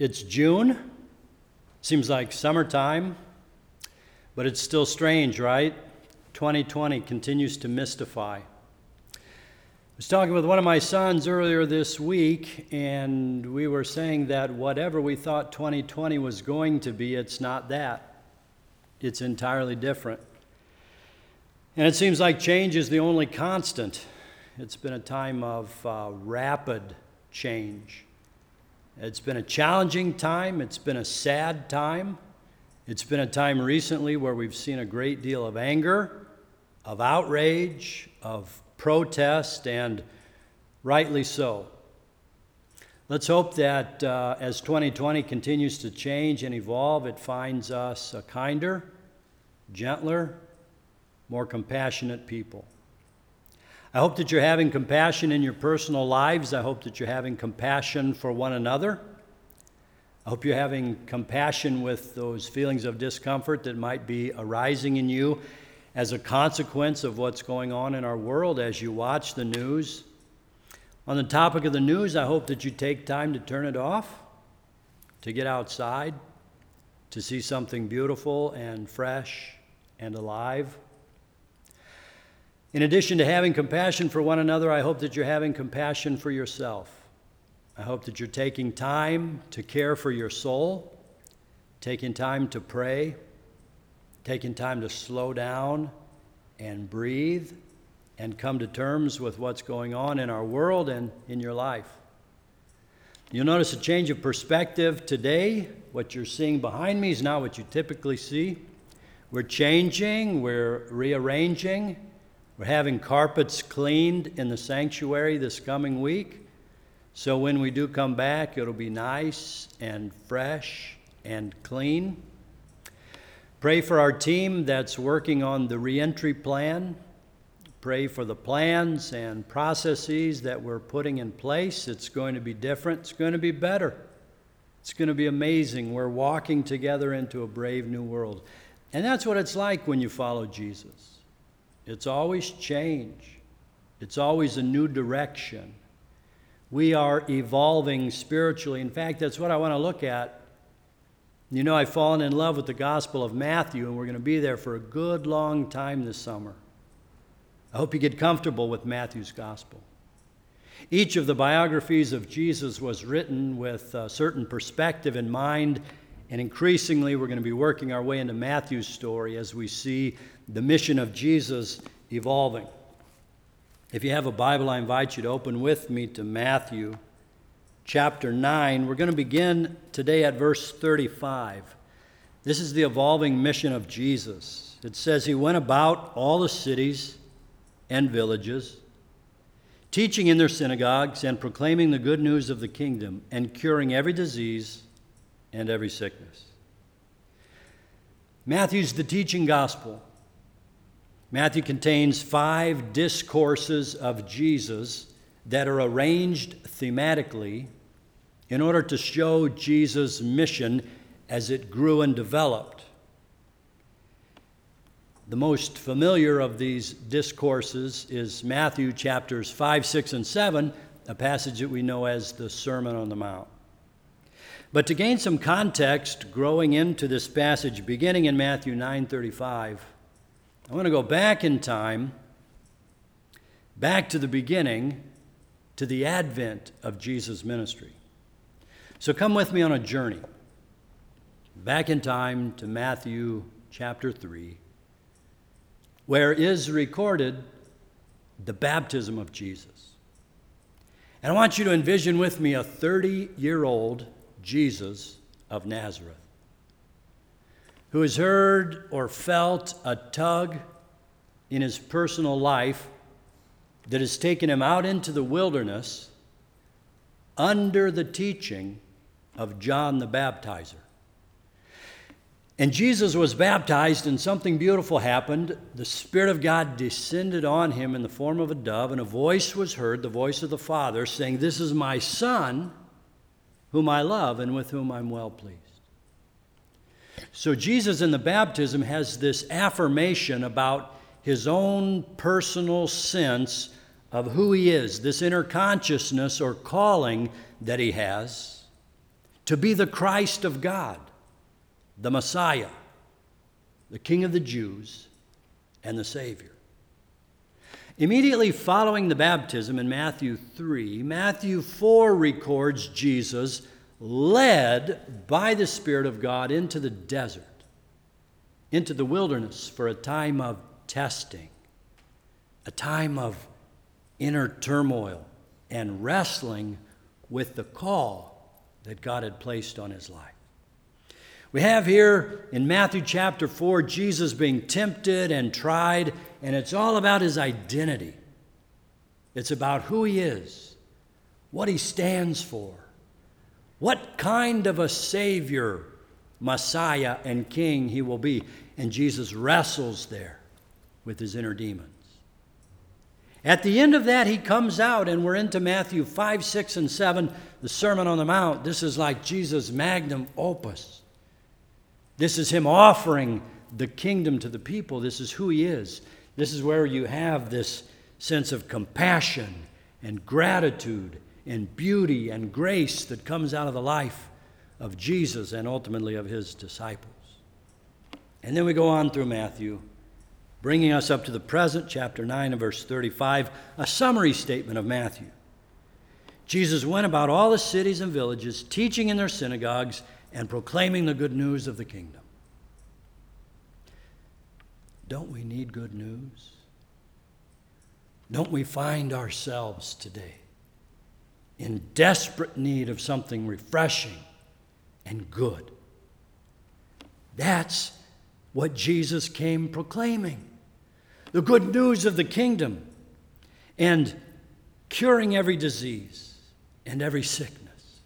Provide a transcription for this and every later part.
It's June. Seems like summertime, but it's still strange, right? 2020 continues to mystify. I was talking with one of my sons earlier this week, and we were saying that whatever we thought 2020 was going to be, it's not that. It's entirely different. And it seems like change is the only constant. It's been a time of uh, rapid change. It's been a challenging time, it's been a sad time. It's been a time recently where we've seen a great deal of anger, of outrage, of protest, and rightly so. Let's hope that uh, as 2020 continues to change and evolve, it finds us a kinder, gentler, more compassionate people. I hope that you're having compassion in your personal lives. I hope that you're having compassion for one another. I hope you're having compassion with those feelings of discomfort that might be arising in you as a consequence of what's going on in our world as you watch the news. On the topic of the news, I hope that you take time to turn it off, to get outside, to see something beautiful and fresh and alive. In addition to having compassion for one another, I hope that you're having compassion for yourself. I hope that you're taking time to care for your soul, taking time to pray, taking time to slow down and breathe and come to terms with what's going on in our world and in your life. You'll notice a change of perspective today. What you're seeing behind me is not what you typically see. We're changing, we're rearranging we're having carpets cleaned in the sanctuary this coming week. So when we do come back, it'll be nice and fresh and clean. Pray for our team that's working on the reentry plan. Pray for the plans and processes that we're putting in place. It's going to be different, it's going to be better. It's going to be amazing. We're walking together into a brave new world. And that's what it's like when you follow Jesus. It's always change, it's always a new direction. We are evolving spiritually. In fact, that's what I want to look at. You know, I've fallen in love with the Gospel of Matthew, and we're going to be there for a good long time this summer. I hope you get comfortable with Matthew's Gospel. Each of the biographies of Jesus was written with a certain perspective in mind, and increasingly we're going to be working our way into Matthew's story as we see the mission of Jesus evolving. If you have a Bible, I invite you to open with me to Matthew chapter 9. We're going to begin today at verse 35. This is the evolving mission of Jesus. It says, He went about all the cities and villages, teaching in their synagogues and proclaiming the good news of the kingdom and curing every disease and every sickness. Matthew's the teaching gospel. Matthew contains five discourses of Jesus that are arranged thematically in order to show Jesus' mission as it grew and developed. The most familiar of these discourses is Matthew chapters 5, 6, and 7, a passage that we know as the Sermon on the Mount. But to gain some context growing into this passage, beginning in Matthew 9:35, I want to go back in time, back to the beginning, to the advent of Jesus' ministry. So come with me on a journey back in time to Matthew chapter 3, where is recorded the baptism of Jesus. And I want you to envision with me a 30 year old Jesus of Nazareth who has heard or felt a tug in his personal life that has taken him out into the wilderness under the teaching of John the Baptizer. And Jesus was baptized, and something beautiful happened. The Spirit of God descended on him in the form of a dove, and a voice was heard, the voice of the Father, saying, This is my Son, whom I love, and with whom I'm well pleased. So, Jesus in the baptism has this affirmation about his own personal sense of who he is, this inner consciousness or calling that he has to be the Christ of God, the Messiah, the King of the Jews, and the Savior. Immediately following the baptism in Matthew 3, Matthew 4 records Jesus led by the Spirit of God into the desert, into the wilderness for a time of testing, a time of inner turmoil and wrestling with the call that God had placed on his life. We have here in Matthew chapter 4 Jesus being tempted and tried, and it's all about his identity. It's about who he is, what he stands for, what kind of a Savior, Messiah, and King he will be. And Jesus wrestles there with his inner demons. At the end of that, he comes out, and we're into Matthew 5, 6, and 7, the Sermon on the Mount. This is like Jesus' magnum opus. This is him offering the kingdom to the people. This is who he is. This is where you have this sense of compassion and gratitude and beauty and grace that comes out of the life of Jesus and ultimately of his disciples. And then we go on through Matthew, bringing us up to the present, chapter 9 and verse 35, a summary statement of Matthew. Jesus went about all the cities and villages, teaching in their synagogues and proclaiming the good news of the kingdom. Don't we need good news? Don't we find ourselves today in desperate need of something refreshing and good? That's what Jesus came proclaiming the good news of the kingdom and curing every disease and every sickness.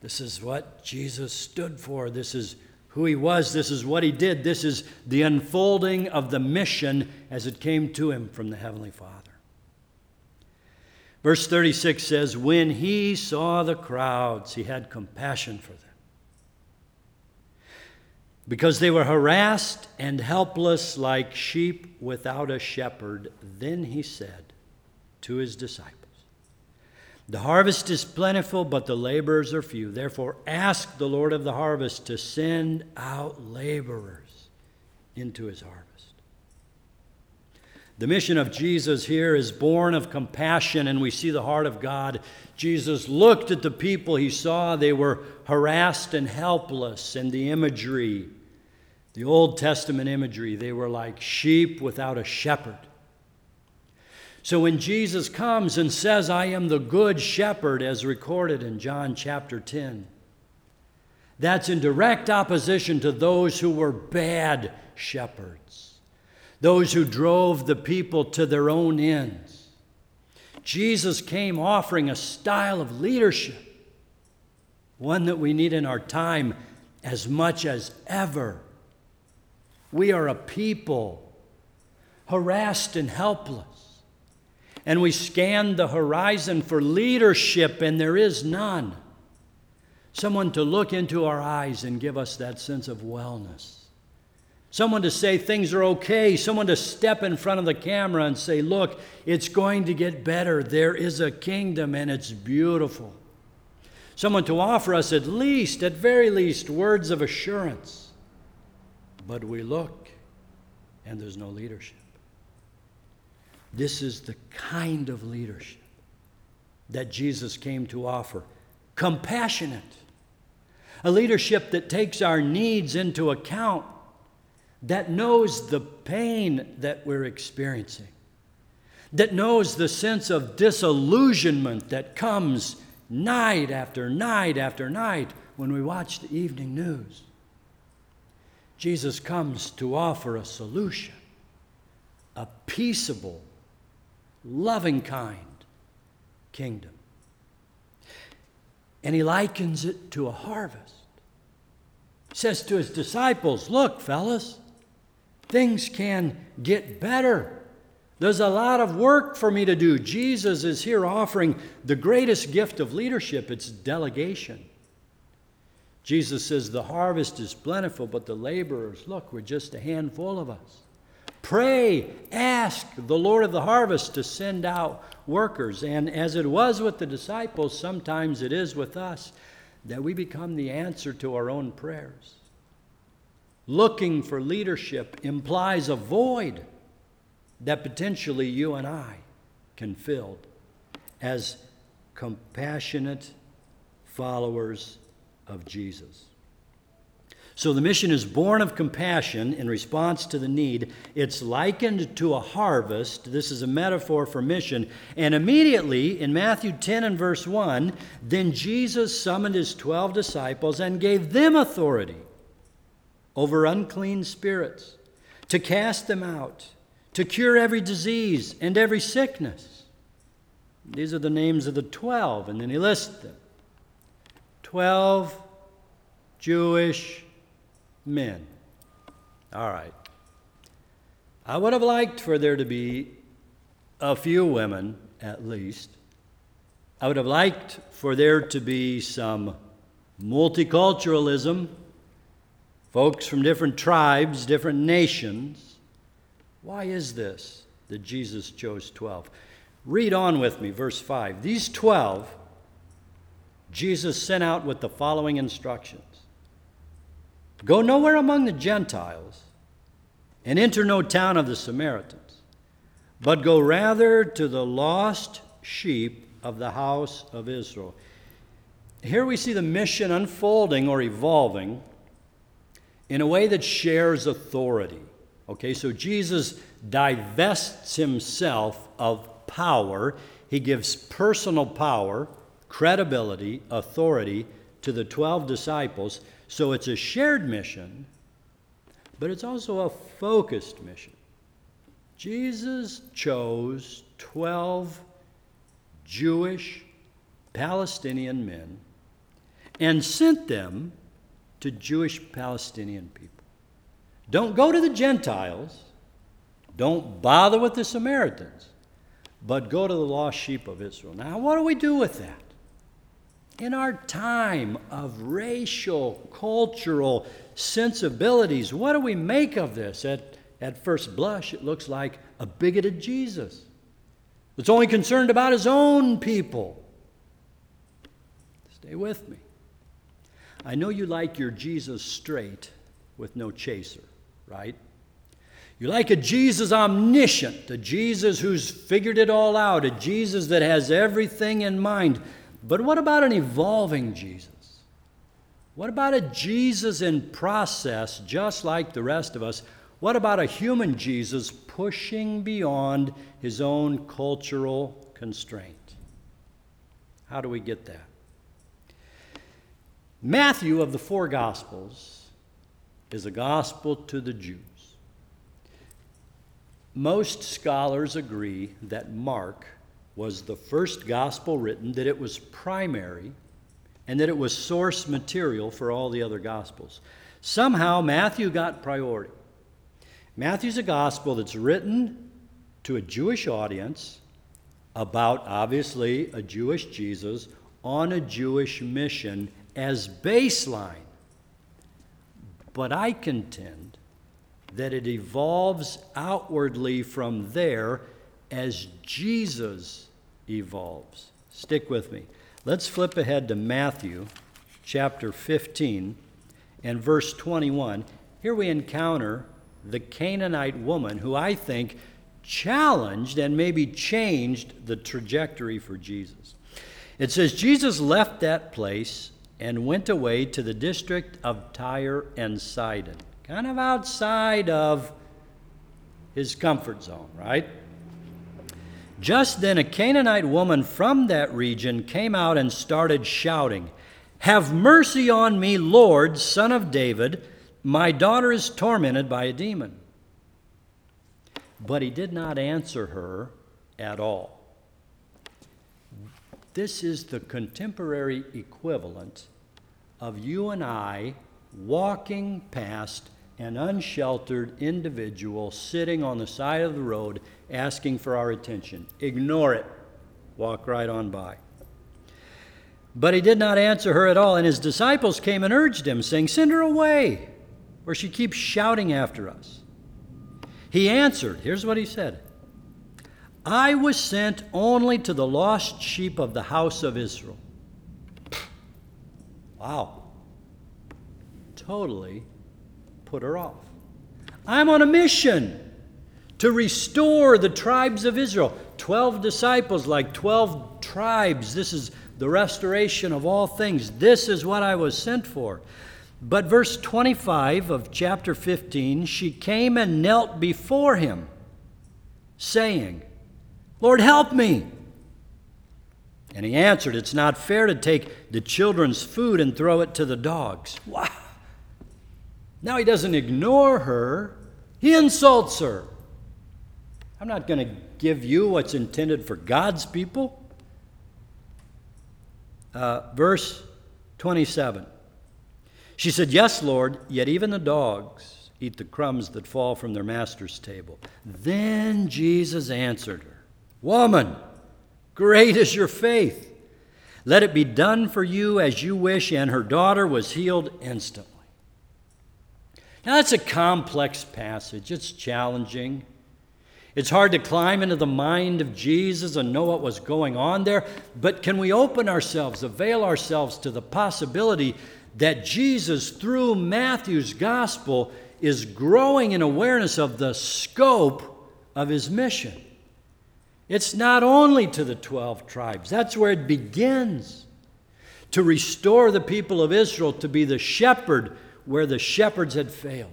This is what Jesus stood for. This is who he was. This is what he did. This is the unfolding of the mission as it came to him from the Heavenly Father. Verse 36 says, When he saw the crowds, he had compassion for them. Because they were harassed and helpless like sheep without a shepherd, then he said to his disciples, the harvest is plentiful, but the laborers are few. Therefore, ask the Lord of the harvest to send out laborers into his harvest. The mission of Jesus here is born of compassion, and we see the heart of God. Jesus looked at the people he saw, they were harassed and helpless, and the imagery, the Old Testament imagery, they were like sheep without a shepherd. So when Jesus comes and says, I am the good shepherd, as recorded in John chapter 10, that's in direct opposition to those who were bad shepherds, those who drove the people to their own ends. Jesus came offering a style of leadership, one that we need in our time as much as ever. We are a people harassed and helpless and we scan the horizon for leadership, and there is none. Someone to look into our eyes and give us that sense of wellness. Someone to say things are okay. Someone to step in front of the camera and say, Look, it's going to get better. There is a kingdom and it's beautiful. Someone to offer us at least, at very least, words of assurance. But we look and there's no leadership. This is the kind of leadership that Jesus came to offer compassionate, a leadership that takes our needs into account, that knows the pain that we're experiencing, that knows the sense of disillusionment that comes night after night after night when we watch the evening news. Jesus comes to offer a solution, a peaceable, loving kind kingdom. And he likens it to a harvest. He says to his disciples, Look, fellas, things can get better. There's a lot of work for me to do. Jesus is here offering the greatest gift of leadership it's delegation. Jesus says, The harvest is plentiful, but the laborers, look, we're just a handful of us. Pray, ask the Lord of the harvest to send out workers. And as it was with the disciples, sometimes it is with us. that we become the answer to our own prayers. Looking for leadership implies a void that potentially you and I can fill as compassionate followers of Jesus. So the mission is born of compassion in response to the need. It's likened to a harvest. This is a metaphor for mission. And immediately in Matthew 10 and verse 1, then Jesus summoned his 12 disciples and gave them authority over unclean spirits to cast them out, to cure every disease and every sickness. These are the names of the 12, and then he lists them 12 Jewish men. All right. I would have liked for there to be a few women, at least. I would have liked for there to be some multiculturalism, folks from different tribes, different nations. Why is this that Jesus chose 12? Read on with me, verse 5. These 12, Jesus sent out with the following instructions Go nowhere among the Gentiles, and enter no town of the Samaritans, but go rather to the lost sheep of the house of Israel. Here we see the mission unfolding or evolving in a way that shares authority. Okay, so Jesus divests himself of power, he gives personal power, credibility, authority to the 12 disciples so it's a shared mission, but it's also a focused mission. Jesus chose 12 Jewish Palestinian men and sent them to Jewish Palestinian people. Don't go to the Gentiles, don't bother with the Samaritans, but go to the lost sheep of Israel. Now, what do we do with that? In our time of racial, cultural sensibilities, what do we make of this? At, at first blush, it looks like a bigoted Jesus that's only concerned about his own people. Stay with me. I know you like your Jesus straight with no chaser, right? You like a Jesus omniscient, a Jesus who's figured it all out, a Jesus that has everything in mind. But what about an evolving Jesus? What about a Jesus in process, just like the rest of us? What about a human Jesus pushing beyond his own cultural constraint? How do we get that? Matthew of the four Gospels is a gospel to the Jews. Most scholars agree that Mark was the first gospel written, that it was primary, and that it was source material for all the other gospels. Somehow, Matthew got priority. Matthew's a gospel that's written to a Jewish audience about, obviously, a Jewish Jesus on a Jewish mission as baseline. But I contend that it evolves outwardly from there as Jesus evolves. Stick with me. Let's flip ahead to Matthew chapter 15 and verse 21. Here we encounter the Canaanite woman who I think challenged and maybe changed the trajectory for Jesus. It says, Jesus left that place and went away to the district of Tyre and Sidon, kind of outside of his comfort zone, right? Just then, a Canaanite woman from that region came out and started shouting, Have mercy on me, Lord, son of David. My daughter is tormented by a demon. But he did not answer her at all. This is the contemporary equivalent of you and I walking past an unsheltered individual sitting on the side of the road asking for our attention. Ignore it. Walk right on by. But he did not answer her at all, and his disciples came and urged him, saying, Send her away, or she keeps shouting after us. He answered, Here's what he said I was sent only to the lost sheep of the house of Israel. Wow. Totally put her off. I'm on a mission to restore the tribes of Israel. Twelve disciples, like 12 tribes. This is the restoration of all things. This is what I was sent for. But verse 25 of chapter 15, she came and knelt before him, saying, Lord, help me. And he answered, It's not fair to take the children's food and throw it to the dogs. Wow. Now he doesn't ignore her, he insults her. I'm not going to give you what's intended for God's people. Uh, verse 27. She said, Yes, Lord, yet even the dogs eat the crumbs that fall from their master's table. Then Jesus answered her, Woman, great is your faith. Let it be done for you as you wish. And her daughter was healed instantly. Now, that's a complex passage, it's challenging. It's hard to climb into the mind of Jesus and know what was going on there, but can we open ourselves, avail ourselves to the possibility that Jesus, through Matthew's gospel, is growing in awareness of the scope of his mission? It's not only to the 12 tribes, that's where it begins. To restore the people of Israel to be the shepherd where the shepherds had failed.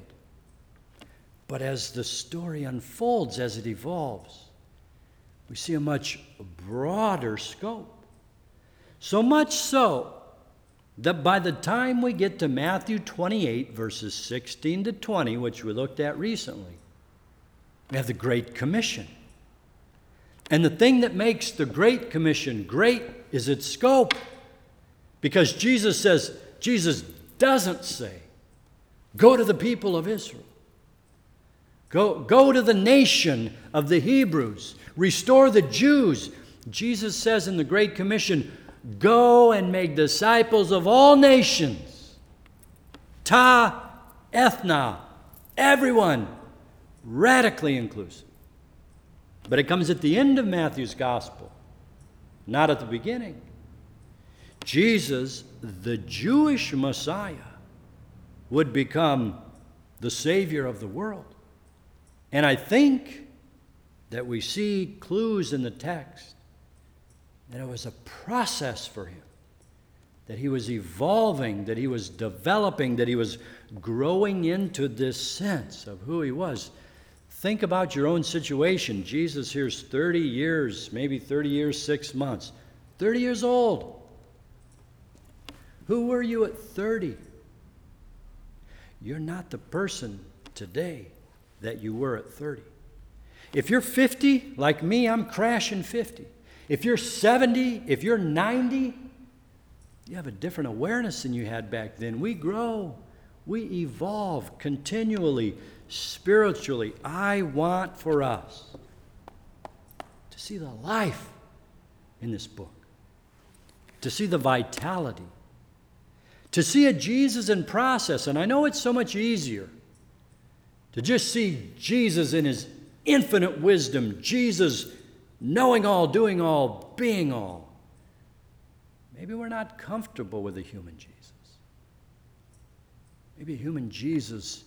But as the story unfolds, as it evolves, we see a much broader scope. So much so that by the time we get to Matthew 28, verses 16 to 20, which we looked at recently, we have the Great Commission. And the thing that makes the Great Commission great is its scope. Because Jesus says, Jesus doesn't say, go to the people of Israel. Go, go to the nation of the Hebrews. Restore the Jews. Jesus says in the Great Commission, Go and make disciples of all nations. Ta, ethna, everyone, radically inclusive. But it comes at the end of Matthew's gospel, not at the beginning. Jesus, the Jewish Messiah, would become the Savior of the world. And I think that we see clues in the text that it was a process for him, that he was evolving, that he was developing, that he was growing into this sense of who he was. Think about your own situation. Jesus here's 30 years, maybe 30 years, six months, 30 years old. Who were you at 30? You're not the person today that you were at 30. If you're 50, like me, I'm crashing 50. If you're 70, if you're 90, you have a different awareness than you had back then. We grow, we evolve continually, spiritually. I want for us to see the life in this book, to see the vitality, to see a Jesus in process. And I know it's so much easier to just see Jesus in his infinite wisdom, Jesus knowing all, doing all, being all. Maybe we're not comfortable with a human Jesus. Maybe human Jesus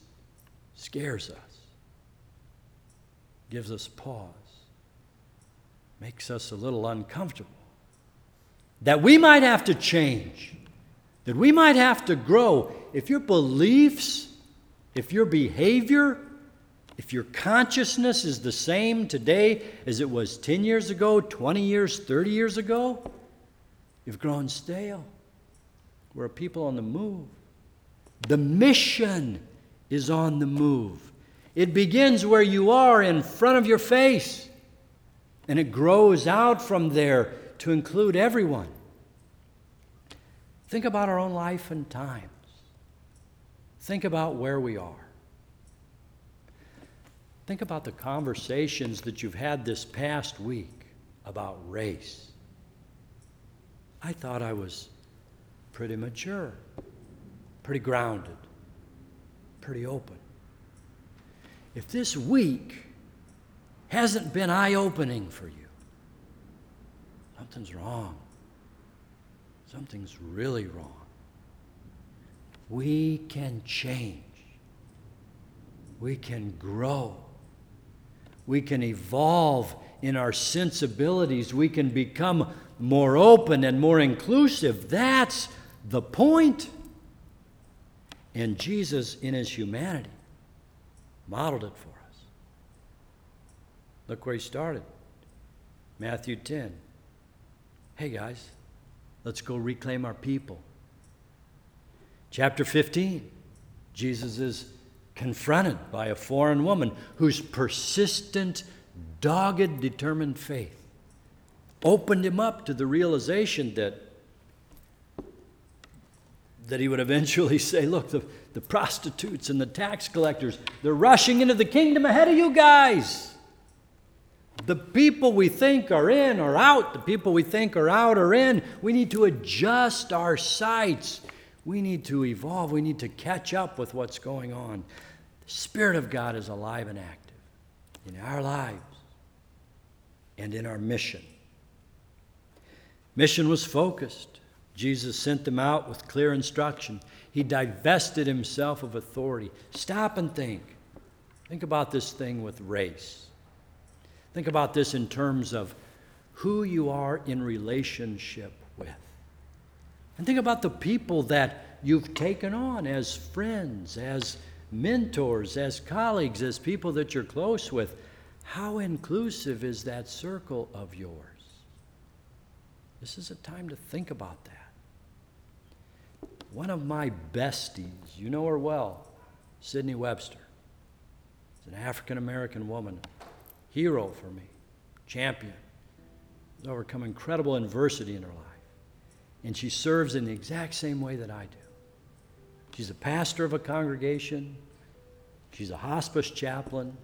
scares us, gives us pause, makes us a little uncomfortable. That we might have to change, that we might have to grow. If your beliefs if your behavior, if your consciousness is the same today as it was 10 years ago, 20 years, 30 years ago, you've grown stale. We're a people on the move. The mission is on the move. It begins where you are in front of your face, and it grows out from there to include everyone. Think about our own life and times. Think about where we are. Think about the conversations that you've had this past week about race. I thought I was pretty mature, pretty grounded, pretty open. If this week hasn't been eye opening for you, something's wrong. Something's really wrong. we can change. We can grow. We can evolve in our sensibilities. We can become more open and more inclusive. That's the point. And Jesus, in his humanity, modeled it for us. Look where he started Matthew 10. Hey, guys, let's go reclaim our people. Chapter 15, Jesus is confronted by a foreign woman whose persistent, dogged, determined faith opened him up to the realization that, that he would eventually say, Look, the, the prostitutes and the tax collectors, they're rushing into the kingdom ahead of you guys. The people we think are in are out. The people we think are out are in. We need to adjust our sights. We need to evolve. We need to catch up with what's going on. The Spirit of God is alive and active in our lives and in our mission. Mission was focused. Jesus sent them out with clear instruction. He divested himself of authority. Stop and think. Think about this thing with race. Think about this in terms of who you are in relationship with. And think about the people that you've taken on as friends, as mentors, as colleagues, as people that you're close with. How inclusive is that circle of yours? This is a time to think about that. One of my besties, you know her well, Sydney Webster. She's an African American woman, hero for me, champion. She's overcome incredible adversity in her life. And she serves in the exact same way that I do. She's a pastor of a congregation, she's a hospice chaplain,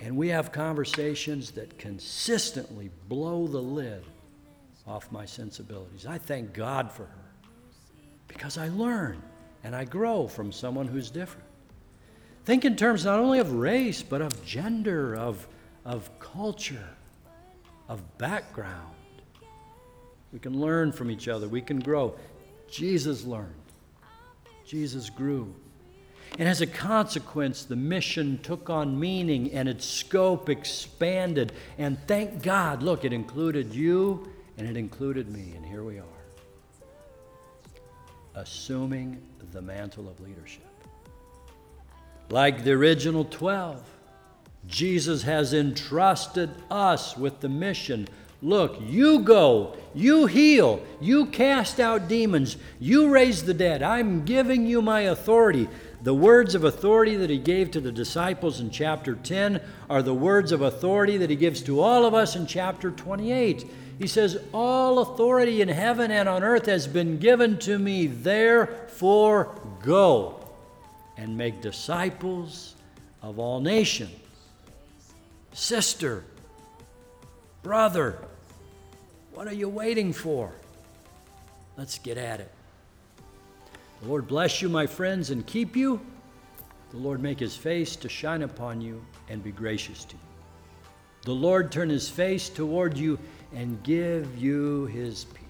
and we have conversations that consistently blow the lid off my sensibilities. I thank God for her because I learn and I grow from someone who's different. Think in terms not only of race, but of gender, of, of culture, of background. We can learn from each other, we can grow. Jesus learned. Jesus grew. And as a consequence, the mission took on meaning and its scope expanded. And thank God, look, it included you and it included me, and here we are. Assuming the mantle of leadership. Like the original 12, Jesus has entrusted us with the mission Look, you go, you heal, you cast out demons, you raise the dead. I'm giving you my authority. The words of authority that he gave to the disciples in chapter 10 are the words of authority that he gives to all of us in chapter 28. He says, All authority in heaven and on earth has been given to me, therefore go and make disciples of all nations. Sister, brother, what are you waiting for? Let's get at it. The Lord bless you, my friends, and keep you. The Lord make his face to shine upon you and be gracious to you. The Lord turn his face toward you and give you his peace.